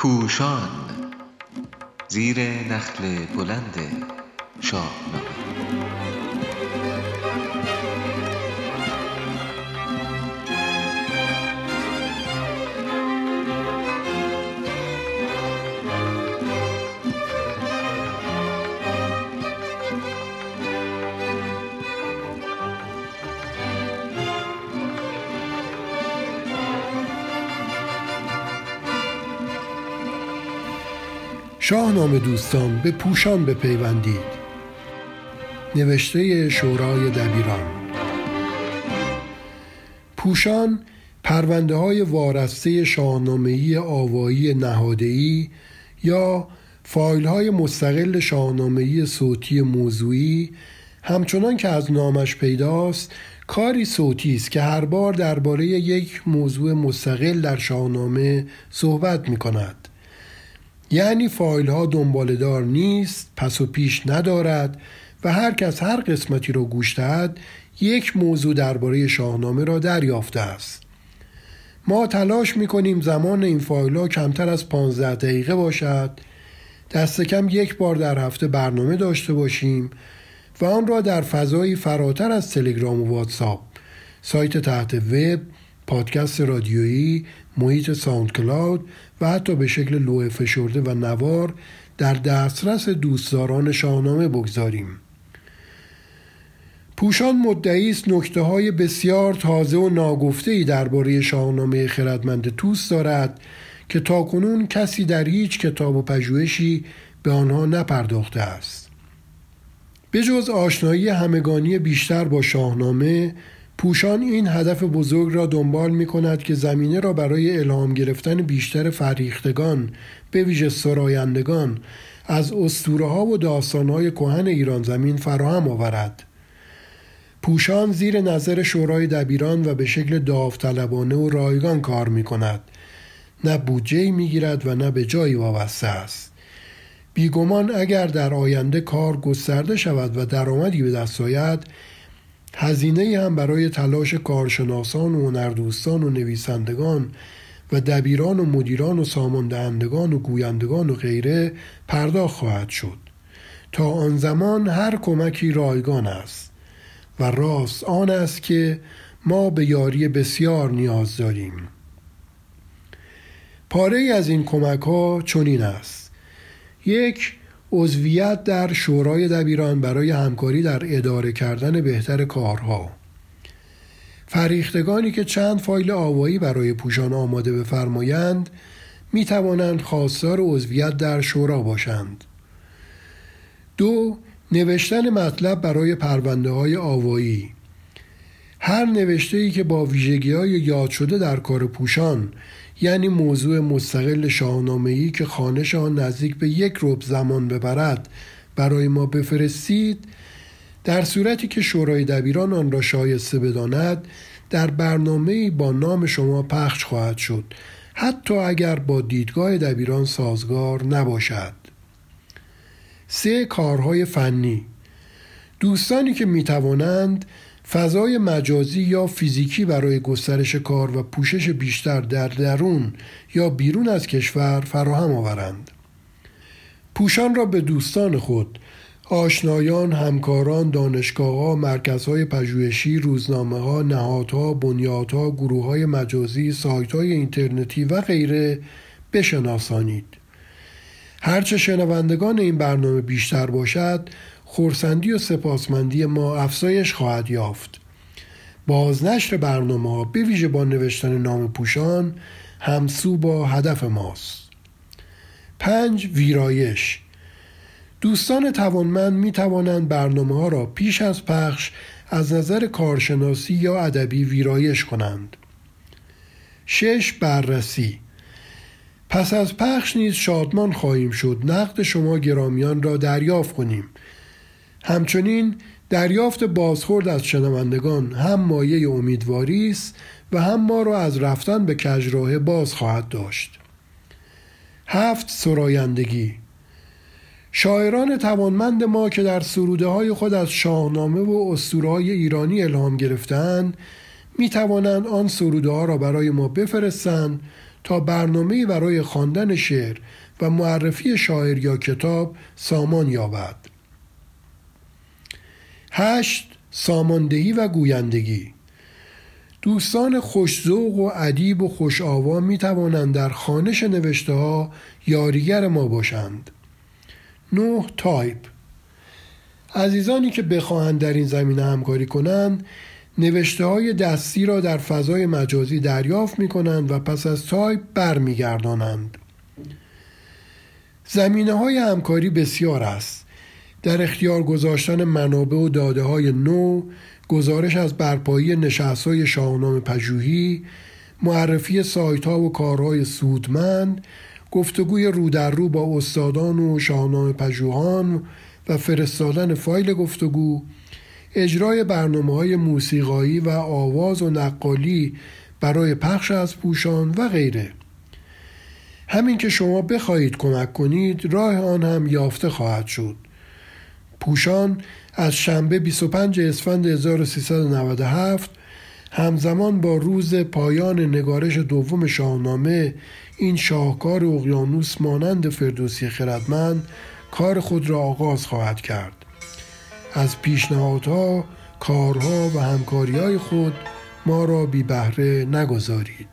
پوشان زیر نخل بلند شاهنامه. شاهنامه دوستان به پوشان بپیوندید. نوشته شورای دبیران. پوشان پرونده های وارسته شاهنامه‌ای آوایی نهاده‌ای یا فایل های مستقل شاهنامه‌ای صوتی موضوعی همچنان که از نامش پیداست کاری صوتی است که هر بار درباره یک موضوع مستقل در شاهنامه صحبت می کند یعنی فایل ها دنبالدار نیست پس و پیش ندارد و هر کس هر قسمتی را گوش دهد یک موضوع درباره شاهنامه را دریافته است. ما تلاش می کنیم زمان این فایل ها کمتر از 15 دقیقه باشد. دست کم یک بار در هفته برنامه داشته باشیم و آن را در فضایی فراتر از تلگرام و واتساپ سایت تحت وب پادکست رادیویی محیط ساوند کلاود و حتی به شکل لوح فشرده و نوار در دسترس دوستداران شاهنامه بگذاریم. پوشان مدعی است نکته های بسیار تازه و ناگفته ای درباره شاهنامه خردمند توس دارد که تاکنون کسی در هیچ کتاب و پژوهشی به آنها نپرداخته است. به جز آشنایی همگانی بیشتر با شاهنامه پوشان این هدف بزرگ را دنبال می کند که زمینه را برای الهام گرفتن بیشتر فریختگان به ویژه سرایندگان از اسطوره ها و داستان های کهن ایران زمین فراهم آورد. پوشان زیر نظر شورای دبیران و به شکل داوطلبانه و رایگان کار می کند نه بودجه می گیرد و نه به جایی وابسته است. بیگمان اگر در آینده کار گسترده شود و درآمدی به دست آید هزینه هم برای تلاش کارشناسان و هنردوستان و نویسندگان و دبیران و مدیران و ساماندهندگان و گویندگان و غیره پرداخت خواهد شد. تا آن زمان هر کمکی رایگان است و راست آن است که ما به یاری بسیار نیاز داریم. پاره از این کمک ها چنین است. یک عضویت در شورای دبیران برای همکاری در اداره کردن بهتر کارها. فریختگانی که چند فایل آوایی برای پوشان آماده بفرمایند می توانند خواستار عضویت در شورا باشند. دو نوشتن مطلب برای پرونده های آوایی. هر نوشته ای که با ویژگی های یاد شده در کار پوشان یعنی موضوع مستقل شاهنامه‌ای که خانش آن نزدیک به یک رب زمان ببرد. برای ما بفرستید. در صورتی که شورای دبیران آن را شایسته بداند در برنامه با نام شما پخش خواهد شد. حتی اگر با دیدگاه دبیران سازگار نباشد. سه کارهای فنی دوستانی که می توانند فضای مجازی یا فیزیکی برای گسترش کار و پوشش بیشتر در درون یا بیرون از کشور فراهم آورند پوشان را به دوستان خود آشنایان، همکاران، دانشگاه مرکزهای پژوهشی، روزنامه ها، نهادها، بنیادها، گروه های مجازی، سایت های اینترنتی و غیره بشناسانید. هرچه شنوندگان این برنامه بیشتر باشد، خورسندی و سپاسمندی ما افزایش خواهد یافت. بازنشر برنامه به ویژه با نوشتن نام پوشان همسو با هدف ماست. پنج ویرایش. دوستان توانمند می توانند برنامه ها را پیش از پخش از نظر کارشناسی یا ادبی ویرایش کنند. شش بررسی. پس از پخش نیز شادمان خواهیم شد نقد شما گرامیان را دریافت کنیم. همچنین دریافت بازخورد از شنوندگان هم مایه امیدواری است و هم ما را از رفتن به کجراه باز خواهد داشت. هفت سرایندگی. شاعران توانمند ما که در سروده های خود از شاهنامه و اسطوره ایرانی الهام گرفتند می توانند آن سروده ها را برای ما بفرستند تا برنامه برای خواندن شعر و معرفی شاعر یا کتاب سامان یابد. هشت ساماندهی و گویندگی دوستان خوش‌ذوق و ادیب و خوش آوا می توانند در خوانش نوشته ها یاریگر ما باشند. نه تایپ عزیزانی که بخواهند در این زمینه همکاری کنند نوشته های دستی را در فضای مجازی دریافت می کنند و پس از تایپ برمیگردانند. زمینه های همکاری بسیار است. در اختیار گذاشتن منابع و داده های نو گزارش از برپایی نشست های شاهنامه پژوهی معرفی سایت ها و کارهای سودمند گفتگوی رو در رو با استادان و شاهنامه پژوهان و فرستادن فایل گفتگو اجرای برنامه های موسیقایی و آواز و نقالی برای پخش از پوشان و غیره. همین که شما بخواهید کمک کنید راه آن هم یافته خواهد شد. پوشان از شنبه 25 اسفند 1397 همزمان با روز پایان نگارش دوم شاهنامه این شاهکار اقیانوس مانند فردوسی خردمند کار خود را آغاز خواهد کرد. از پیشنهادها کارها و همکاری های خود ما را بی بهره نگذارید.